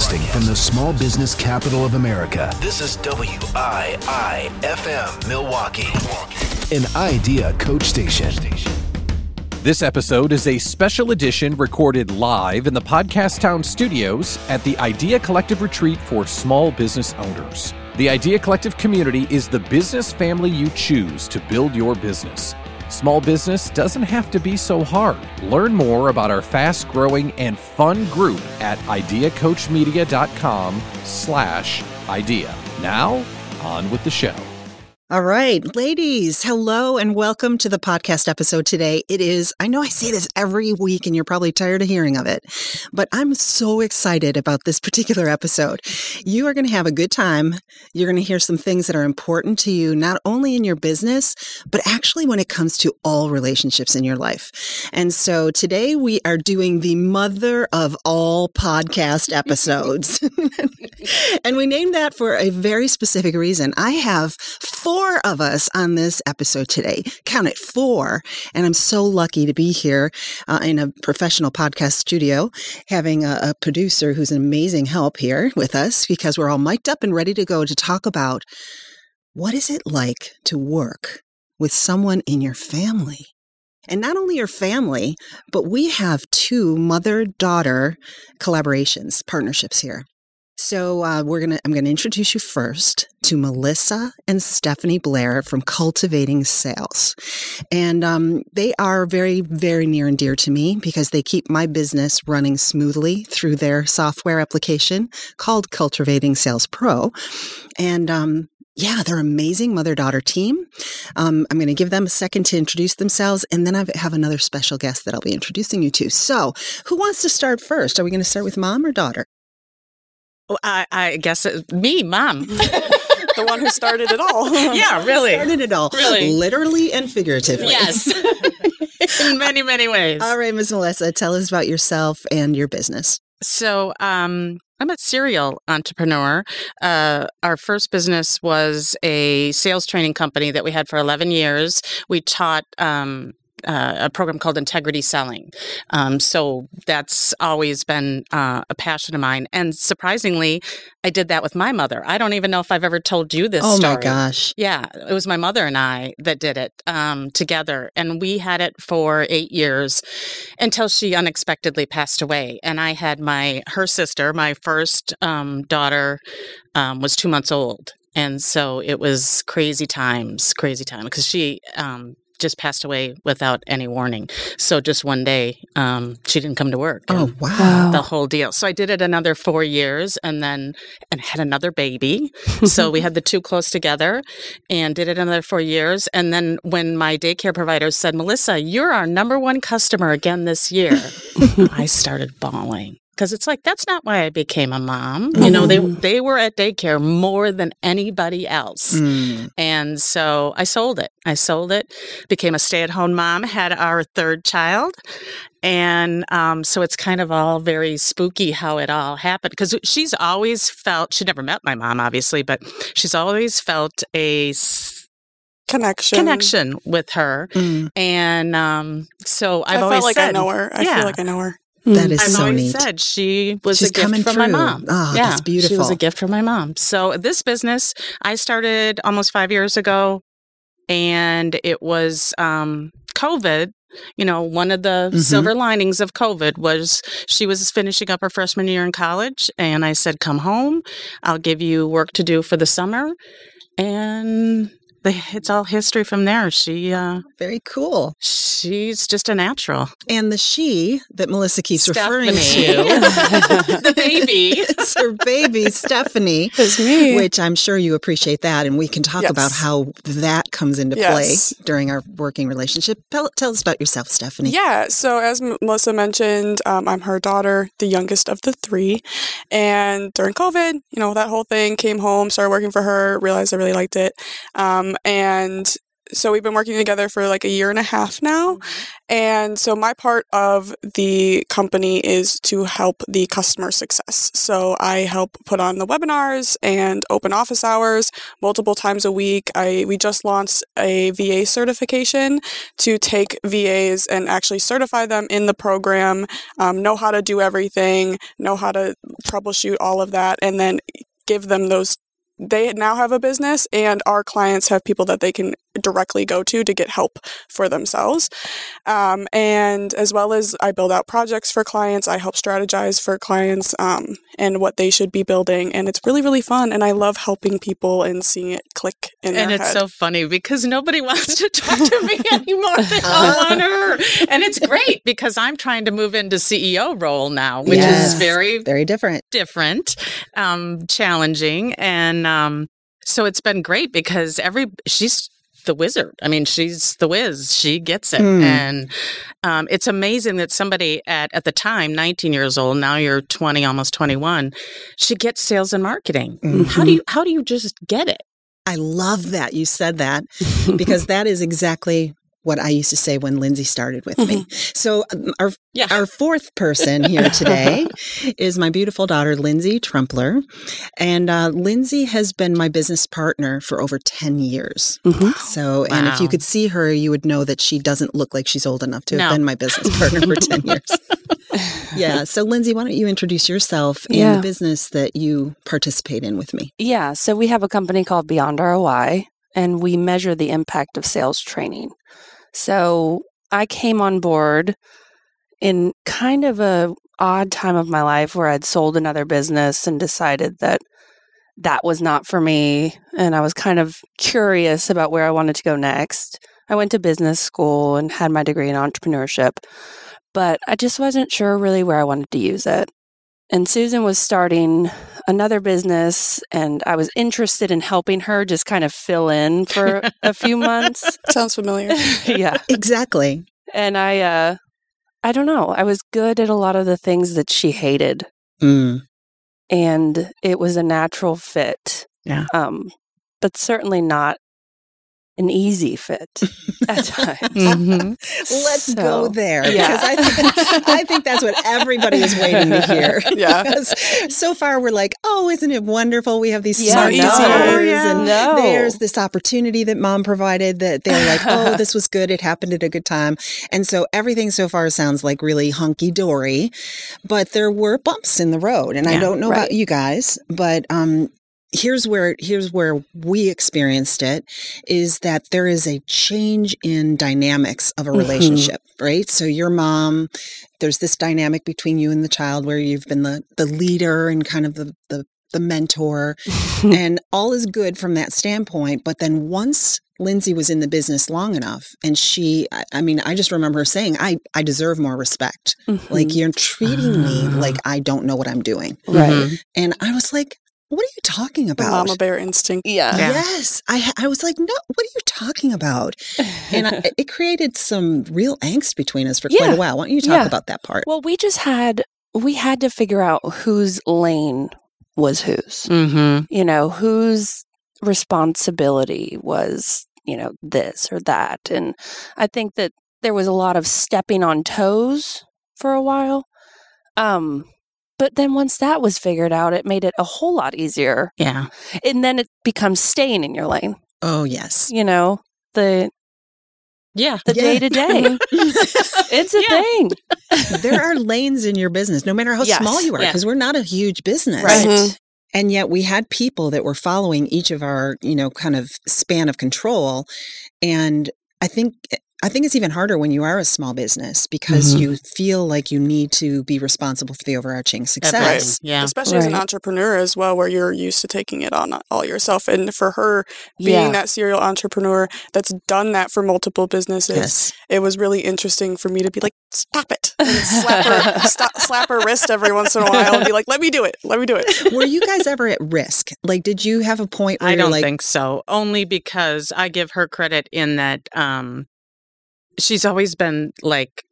Broadcasting from the small business capital of America, this is WIIFM Milwaukee, an idea coach station. This episode is a special edition recorded live in the Podcast Town studios at the Idea Collective Retreat for Small Business Owners. The Idea Collective community is the business family you choose to build your business. Small business doesn't have to be so hard. Learn more about our fast-growing and fun group at ideacoachmedia.com slash idea. Now, on with the show. All right, ladies, hello and welcome to the podcast episode today. It is, I know I say this every week and you're probably tired of hearing of it, but I'm so excited about this particular episode. You are going to have a good time. You're going to hear some things that are important to you, not only in your business, but actually when it comes to all relationships in your life. And so today we are doing the mother of all podcast episodes. and we named that for a very specific reason. I have four four of us on this episode today. Count it four. And I'm so lucky to be here uh, in a professional podcast studio, having a, a producer who's an amazing help here with us because we're all mic'd up and ready to go to talk about what is it like to work with someone in your family? And not only your family, but we have two mother daughter collaborations, partnerships here. So uh, we're gonna. I'm gonna introduce you first to Melissa and Stephanie Blair from Cultivating Sales, and um, they are very, very near and dear to me because they keep my business running smoothly through their software application called Cultivating Sales Pro, and um, yeah, they're amazing mother daughter team. Um, I'm going to give them a second to introduce themselves, and then I have another special guest that I'll be introducing you to. So, who wants to start first? Are we going to start with mom or daughter? Well, I, I guess it, me, mom. the one who started it all. yeah, really. Started it all. Really. Literally and figuratively. Yes. In many, many ways. All right, Ms. Melissa, tell us about yourself and your business. So, um, I'm a serial entrepreneur. Uh, our first business was a sales training company that we had for 11 years. We taught um, uh, a program called Integrity Selling. Um, so that's always been uh, a passion of mine. And surprisingly, I did that with my mother. I don't even know if I've ever told you this oh story. my gosh. Yeah, it was my mother and I that did it um, together. And we had it for eight years until she unexpectedly passed away. And I had my, her sister, my first um, daughter, um, was two months old. And so it was crazy times, crazy time because she um, just passed away without any warning. So just one day, um, she didn't come to work. Oh wow! The whole deal. So I did it another four years, and then and had another baby. so we had the two close together, and did it another four years. And then when my daycare provider said, "Melissa, you're our number one customer again this year," I started bawling because it's like that's not why I became a mom. You know, they they were at daycare more than anybody else, Mm. and so I sold it. I sold it, became a stay at home mom, had our third child, and um, so it's kind of all very spooky how it all happened because she's always felt she never met my mom obviously, but she's always felt a Connection. connection with her, Mm. and um, so I I've felt like said, I know her. I yeah. feel like I know her. That is I've so always neat. said she was She's a gift coming from my through. mom. Oh, yeah, that's beautiful. She was a gift from my mom. So this business I started almost five years ago, and it was um, COVID. You know, one of the Mhm. silver linings of COVID was she was finishing up her freshman year in college, and I said, "Come home. I'll give you work to do for the summer." And the, it's all history from there. She uh, Very cool. she's just a natural. And the she that Melissa keeps referring to, the baby. it's her baby Stephanie. It's me. Which I'm sure you appreciate that, and we can talk Yes. about how that comes into Yes. play during our working relationship. Tell, tell us about yourself, Stephanie. Yeah, so as M- Melissa mentioned, um, I'm her daughter, the youngest of the three. And during COVID, you know, that whole thing, came home, started working for her, realized I really liked it. Um, and so we've been working together for like a year and a half now. And so my part of the company is to help the customer success. So I help put on the webinars and open office hours multiple times a week. I we just launched a VA certification to take VAs and actually certify them in the program, um, know how to do everything, know how to troubleshoot all of that, and then give them those they now have a business and our clients have people that they can directly go to to get help for themselves um, and as well as i build out projects for clients i help strategize for clients um, and what they should be building and it's really really fun and i love helping people and seeing it click in and it's head. so funny because nobody wants to talk to me anymore than I want her. And it's great because I'm trying to move into CEO role now, which Yes. is very Very different. different, um, challenging, and um, so it's been great because every she's the wizard. I mean, she's the whiz. She gets it, Hmm. and um, it's amazing that somebody at at the time, 19 years old, now you're 20, almost 21, she gets sales and marketing. How do you how do you just get it? I love that you said that because that is exactly what I used to say when Lindsay started with me. So um, our Yeah. our fourth person here today is my beautiful daughter Lindsay Trumpler, and uh, Lindsay has been my business partner for over ten years. So, and if you could see her, you would know that she doesn't look like she's old enough to have No. been my business partner for ten years. Yeah. So, Lindsay, why don't you introduce yourself and Yeah. the business that you participate in with me? Yeah, so we have a company called Beyond ROI, and we measure the impact of sales training. So I came on board in kind of a odd time of my life where I'd sold another business and decided that that was not for me, and I was kind of curious about where I wanted to go next. I went to business school and had my degree in entrepreneurship, but I just wasn't sure really where I wanted to use it. And Susan was starting another business and I was interested in helping her just kind of fill in for a few months. sounds familiar yeah. Exactly. And I uh I don't know, I was good at a lot of the things that she hated Mm. and it was a natural fit. Yeah. Um but certainly not an easy fit at times. Mhm. Let's go there yeah. because I think, I think that's what everybody is waiting to hear. Yeah. Because so far we're like, oh, isn't it wonderful? We have these Yeah, smart no. easiers Yeah. and No. there's this opportunity that mom provided that they're like, oh, this was good. It happened at a good time. And so everything so far sounds like really hunky dory, but there were bumps in the road. And I don't know about you guys, but um, here's where here's where we experienced it is that there is a change in dynamics of a Mhm. relationship right so your mom there's this dynamic between you and the child where you've been the the leader and kind of the the the mentor and all is good from that standpoint but then once lindsay was in the business long enough and she I, I mean i just remember her saying i i deserve more respect like Mhm. you're treating me Ah. like i don't know what i'm doing right. Mhm. and i was like what are you talking the about mama bear instinct Yeah. Yeah. Yes, I I was like, no, what are you talking about? And I, it created some real angst between us for quite Yeah. a while. Why don't you talk Yeah. about that part? Well, we just had we had to figure out whose lane was whose. Mhm. You know, whose responsibility was, you know, this or that. And I think that there was a lot of stepping on toes for a while. Um but then once that was figured out, it made it a whole lot easier. Yeah. And then it becomes staying in your lane, oh yes, you know, the Yeah. the day to day. It's a Yeah. thing. there are lanes in your business, no matter how Yes, small you are, yeah. because we're not a huge business. Right. Mhm. And yet we had people that were following each of our, you know, kind of span of control. And I think I think it's even harder when you are a small business because Mhm. you feel like you need to be responsible for the overarching success. Everything. Yeah. especially as an entrepreneur as well where you're used to taking it on all yourself and for her being Yeah. that serial entrepreneur that's done that for multiple businesses Yes. it was really interesting for me to be like stop it and slap her stop, slap her wrist every once in a while and be like let me do it let me do it Were you guys ever at risk? Like, did you have a point where I you're don't like, think so. Only because I give her credit in that um she's always been like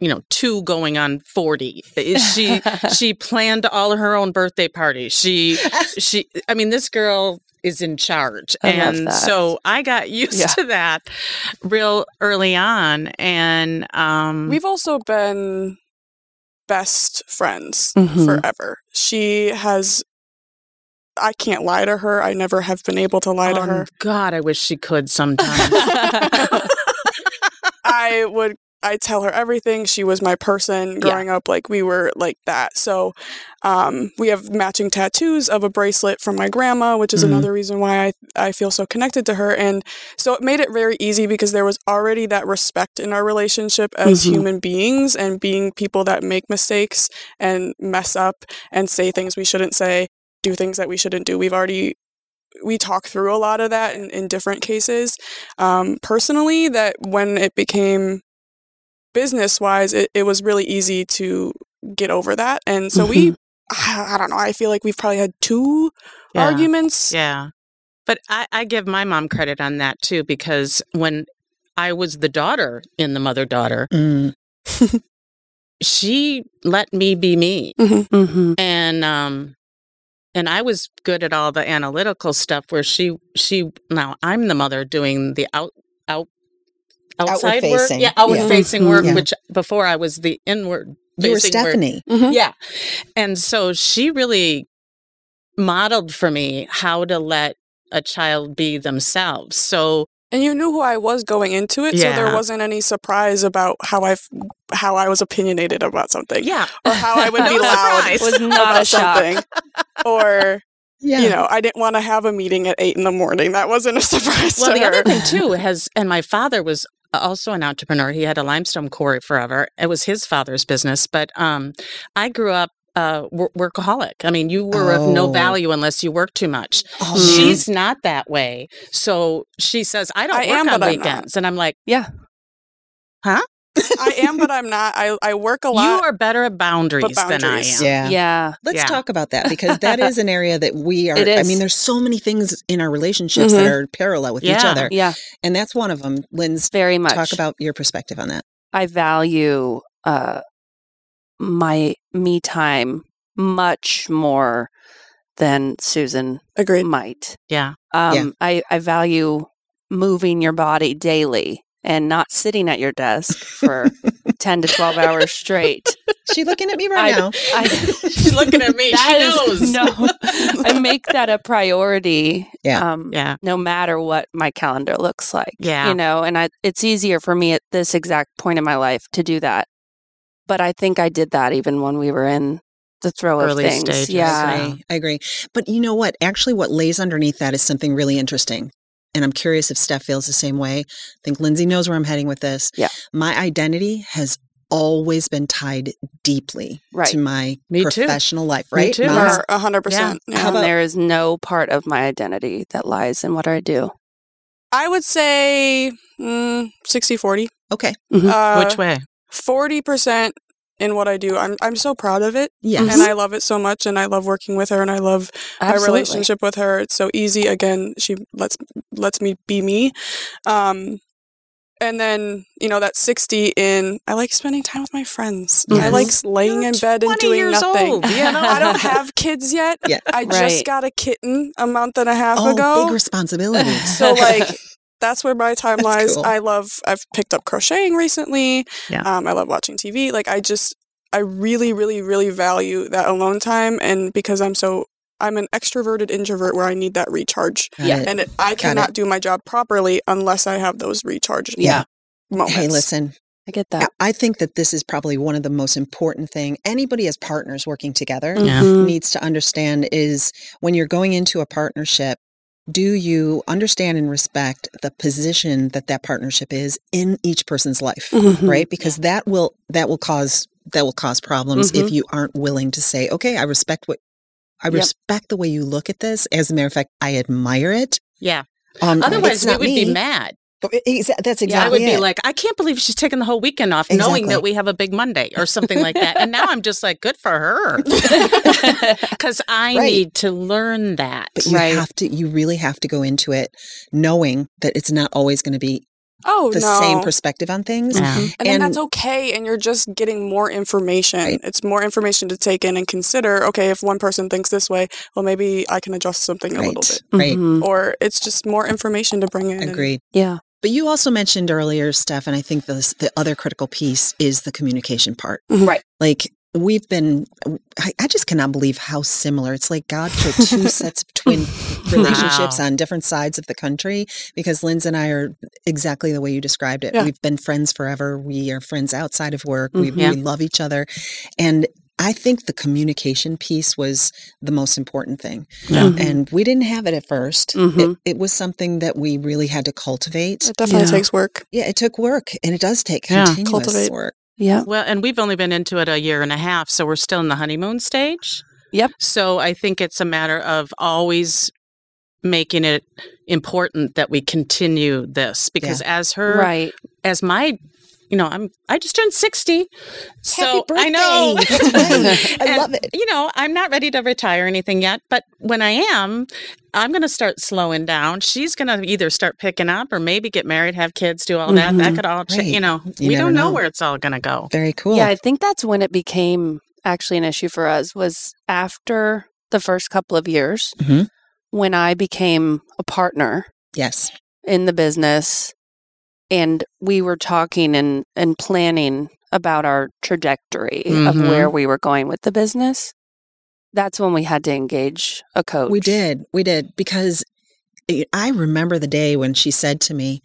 you know, two going on 40. She she planned all her own birthday parties. She she I mean this girl is in charge. I and so I got used Yeah. to that real early on and um We've also been best friends Mhm. forever. She has. I can't lie to her. I never have been able to lie to oh, her. God, I wish she could sometimes. I would I tell her everything. She was my person growing up. Like we were like that. So um, we have matching tattoos of a bracelet from my grandma, which is Mhm. another reason why I, I feel so connected to her. And so it made it very easy because there was already that respect in our relationship as Mhm. human beings and being people that make mistakes and mess up and say things we shouldn't say, do things that we shouldn't do. We've already we talk through a lot of that in, in different cases. Um, personally, that when it became business wise, it, it was really easy to get over that. And so we, I don't know, I feel like we've probably had two Yeah. arguments. Yeah. But I, I give my mom credit on that too, because when I was the daughter in the mother daughter, Mm. she let me be me. hmm And um and I was good at all the analytical stuff where she she now I'm the mother doing the out out outside work. facing. Yeah, outward Yeah. facing work, Yeah. which before I was the inward You were facing work. Stephanie. Mhm. Yeah. And so she really modeled for me how to let a child be themselves. So And you knew who I was going into it, so there wasn't any surprise about how I how I was opinionated about something, yeah, or how I would be loud surprise. Was not about a shock. something, or Yeah. you know, I didn't want to have a meeting at eight in the morning. That wasn't a surprise well, to the her. other thing too has, and my father was also an entrepreneur. He had a limestone quarry forever. It was his father's business, but um, I grew up. Uh, wor- workaholic. I mean, you were of no Oh. value unless you worked too much. Oh, Mhm. man. She's not that way. So she says, I don't I work am, on but I'm weekends. And I'm like, Yeah. Huh? I am, but I'm not. I I work a lot. you are better at boundaries, than I am. Yeah. Yeah. Let's Yeah. talk about that because that is an area that we are. It I mean, there's so many things in our relationships that Mhm. are parallel with each other, Yeah. and that's one of them. Linz, Very much. talk about your perspective on that. I value uh, my me time much more than Susan Agreed. might. Yeah. Um, Yeah. I, I value moving your body daily and not sitting at your desk for 10 to 12 hours straight. She looking at me right I- now. I, She's looking at me. She That is- knows. No, I make that a priority. Yeah. Um, Yeah. No matter what my calendar looks like. Yeah. You know, and I, it's easier for me at this exact point in my life to do that. But I think I did that even when we were in the throw Early of things. stages, Yeah. I agree. I agree. But you know what? Actually, what lays underneath that is something really interesting. And I'm curious if Steph feels the same way. I think Lindsay knows where I'm heading with this. Yeah. My identity has always been tied deeply Right. to my Me too. professional life, Me right? too. Mom's- a hundred percent. How Yeah. about- And there is no part of my identity that lies in what I do. I would say mm, 60-40. Okay. Uh, Which way? Forty percent in what I do. I'm I'm so proud of it, Yes. and I love it so much, and I love working with her, and I love my relationship with her. It's so easy. Again, she lets lets me be me. Um, and then you know that sixty in I like spending time with my friends. I like laying You're in bed and doing years nothing. old, you know? I don't have kids yet. Yeah. I Right. just got a kitten a month and a half oh, ago. big responsibility. so like that's where my time That's lies. cool. I love I've picked up crocheting recently. Yeah. Um, I love watching TV. Like I just I really, really, really value that alone time and because I'm so I'm an extroverted introvert where I need that recharge. Yeah. And it, I Got cannot it. do my job properly unless I have those recharge Yeah. moments. Hey, listen, I get that. I think that this is probably one of the most important thing anybody as partners working together Yeah. Mhm. needs to understand is when you're going into a partnership do you understand and respect the position that that partnership is in each person's life Mhm. right because that will that will cause that will cause problems if Mhm. you aren't willing to say okay i respect what i Yep. respect the way you look at this as a matter of fact i admire it Yeah. um, Otherwise, we would be mad. Exa- that's Yeah, I exactly would be like, I can't believe she's taking the whole weekend off, knowing that we have a big Monday or something like that. And now I'm just like, good for her, because I Right. need to learn that. But you Right. have to, you really have to go into it knowing that it's not always going to be Oh the no. same perspective on things. Yeah. and, then that's okay and you're just getting more information Right. it's more information to take in and consider okay if one person thinks this way well maybe i can adjust something a little bit Right. Mhm. or it's just more information to bring in and- Agreed. Yeah. But you also mentioned earlier, Steph, and I think this, the other critical piece is the communication part. Right. Like we've been, I, I just cannot believe how similar. It's like God put two sets of twin relationships Wow. on different sides of the country because Linz and I are exactly the way you described it. Yeah. We've been friends forever. We are friends outside of work. We, Mhm. Yeah. we love each other. And I think the communication piece was the most important thing. Yeah. Mhm. And we didn't have it at 1st Mhm. It, it was something that we really had to cultivate. it definitely Yeah. takes work Yeah, it took work and it does take Yeah. continuous Cultivate. work. Yeah. Well, and we've only been into it a year and a half, so we're still in the honeymoon stage. Yep. So I think it's a matter of always making it important that we continue this because as her Right. as my you know, I'm I just turned 60. So Happy birthday. I know. Right. I And, love it. You know, I'm not ready to retire anything yet, but when I am, I'm going to start slowing down. She's going to either start picking up or maybe get married, have kids, do all that. That Mhm. could all change. Right. You know, You we don't know know. where it's all going to go. Very cool. Yeah, I think that's when it became actually an issue for us was after the first couple of years Mhm. when I became a partner Yes. in the business and we were talking and, and planning about our trajectory of Mhm. where we were going with the business. That's when we had to engage a coach. We did. We did because I- I remember the day when she said to me,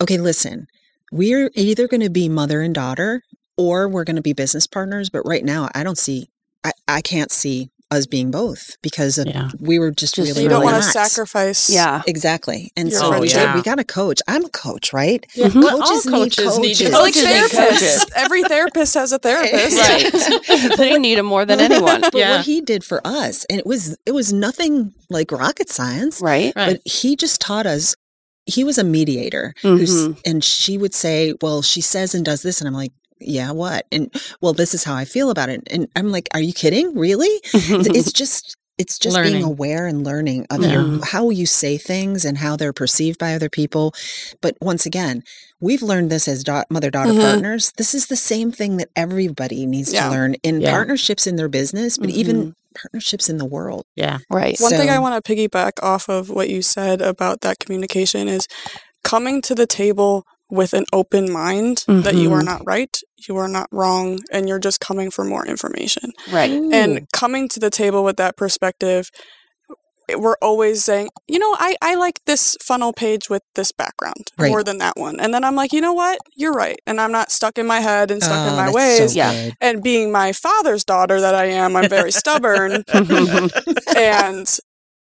"Okay, listen, we're either going to be mother and daughter or we're going to be business partners, but right now I don't see I, I can't see us being both because of, Yeah. we were just, Just really you don't really want to not. sacrifice Yeah. Exactly. And Your so we, friendship. did. we got a coach. I'm a coach, right? Yeah. Mhm. Well, all Coaches need coaches need, coaches. like therapists every therapist has a therapist Right. they need them more than anyone. But Yeah. what he did for us, and it was it was nothing like rocket science, Right. Right. but he just taught us. He was a mediator, who's, Mhm. and she would say, "Well, she says and does this," and I'm like, "Yeah, what?" And well, this is how I feel about it, and I'm like, "Are you kidding? Really?" It's- it's just it's just being aware and learning of Yeah. your how you say things and how they're perceived by other people. But once again, we've learned this as da- mother daughter Mhm. partners. This is the same thing that everybody needs Yeah. to learn in Yeah. partnerships in their business, but even partnerships in the world. yeah. right. One thing I want to piggyback off of what you said about that communication is coming to the table with an open mind that you are Mhm. not right, you are not wrong, and you're just coming for more information. Right. And coming to the table with that perspective, we're always saying, you know, I, I like this funnel page with this background Right. more than that one. And then I'm like, you know what? You're right. And I'm not stuck in my head and stuck in Oh, my ways. so Yeah. And being my father's daughter that I am, I'm very stubborn. and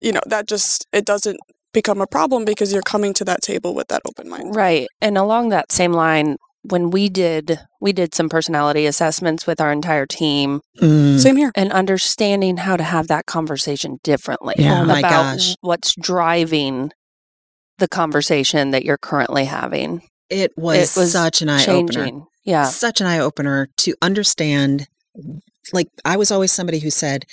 you know that just it doesn't become a problem because you're coming to that table with that open mind Right. And along that same line, when we did we did some personality assessments with our entire team Mm. same here and understanding how to have that conversation differently Yeah. Oh my about gosh. what's driving the conversation that you're currently having. It was, was such an eye opener. Yeah. Such an eye opener to understand. Like I was always somebody who said,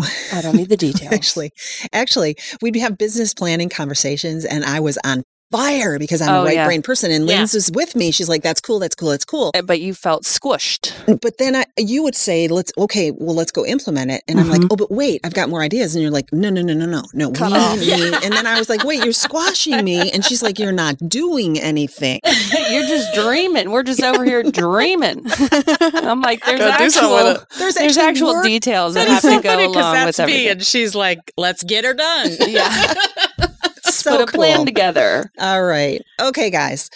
I don't need the details. actually, actually, we'd have business planning conversations, and I was on fire because I'm Oh, a right yeah. brain person. And Yeah. Linz was with me. She's like, "That's cool. That's cool. That's cool." Uh, But you felt squished. But then I, you would say, "Let's okay, well, let's go implement it." And I'm like, Mhm. "Oh, but wait, I've got more ideas." And you're like, "No, no, no, no, no, no." Cut we off. And then I was like, "Wait, you're squashing me." And she's like, "You're not doing anything." you're just dreaming. We're just over here dreaming. I'm like, there's Gotta do something with actual, it. There's, there's actual work details that, That is have so to go funny because along that's with me, everything. and she's like, "Let's get her done." Yeah. So Put a plan together. All right. Okay, guys.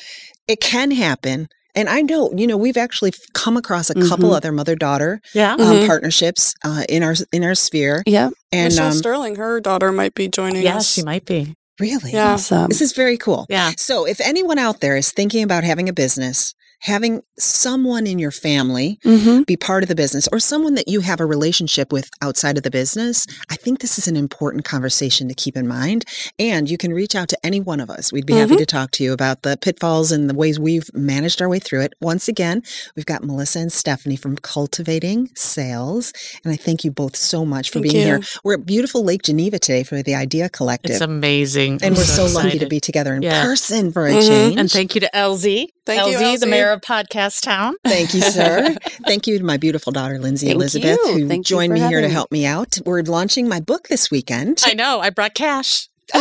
It can happen. And I know, you know, we've actually come across a couple Mhm. other mother-daughter yeah. um, Mhm. partnerships uh, in our in our sphere. Yeah. And michelle um, sterling her daughter might be joining Yeah, us she might be. really, Yeah. Awesome. this is very cool. Yeah. So, if anyone out there is thinking about having a business, having someone in your family Mm-hmm. be part of the business or someone that you have a relationship with outside of the business, I think this is an important conversation to keep in mind. And you can reach out to any one of us. We'd be happy to talk to you about the pitfalls and the ways we've managed our way through it. Once again, we've got Melissa and Stephanie from Cultivating Sales. And I thank you both so much for Thank being here. We're at beautiful Lake Geneva today for the Idea Collective. It's amazing. and I'm we're so, lucky to be together in Yeah. person for a Mhm. change. And thank you to LZ. Thank LZ, you, the LZ. mayor of Podcast Town. Thank you, sir. Thank you to my beautiful daughter, Lindsay Thank Elizabeth, you. who Thank joined me here to help me out. We're launching my book this weekend. I know. I brought cash.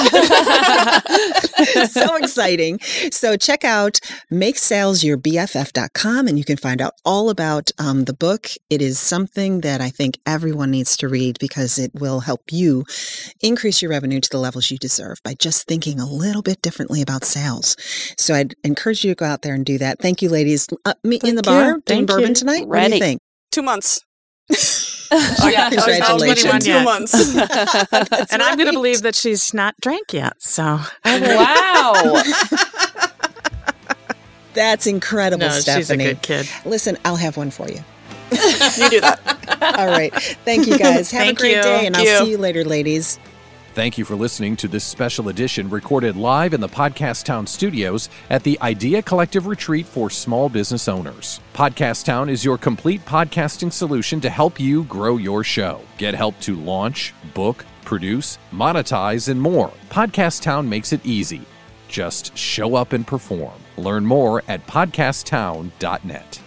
so exciting. So check out makesalesyourBFF.com and you can find out all about um, the book. It is something that I think everyone needs to read because it will help you increase your revenue to the levels you deserve by just thinking a little bit differently about sales. So I'd encourage you to go out there and do that. Thank you, ladies. Uh, meet me in the Thank you. bar doing Thank bourbon you. tone What do you Ready. think? Two months. Oh, yeah, Congratulations. Two yet. months. and I'm going to believe that she's not drank yet. So oh, wow. That's incredible, no, Stephanie. she's a good kid. Listen, I'll have one for you. you do that. All right. Thank you guys. Have Thank a great you. day, and Thank I'll you. see you later, ladies. Thank you for listening to this special edition recorded live in the Podcast Town studios at the Idea Collective Retreat for Small Business Owners. Podcast Town is your complete podcasting solution to help you grow your show. Get help to launch, book, produce, monetize, and more. Podcast Town makes it easy. Just show up and perform. Learn more at podcasttown.net.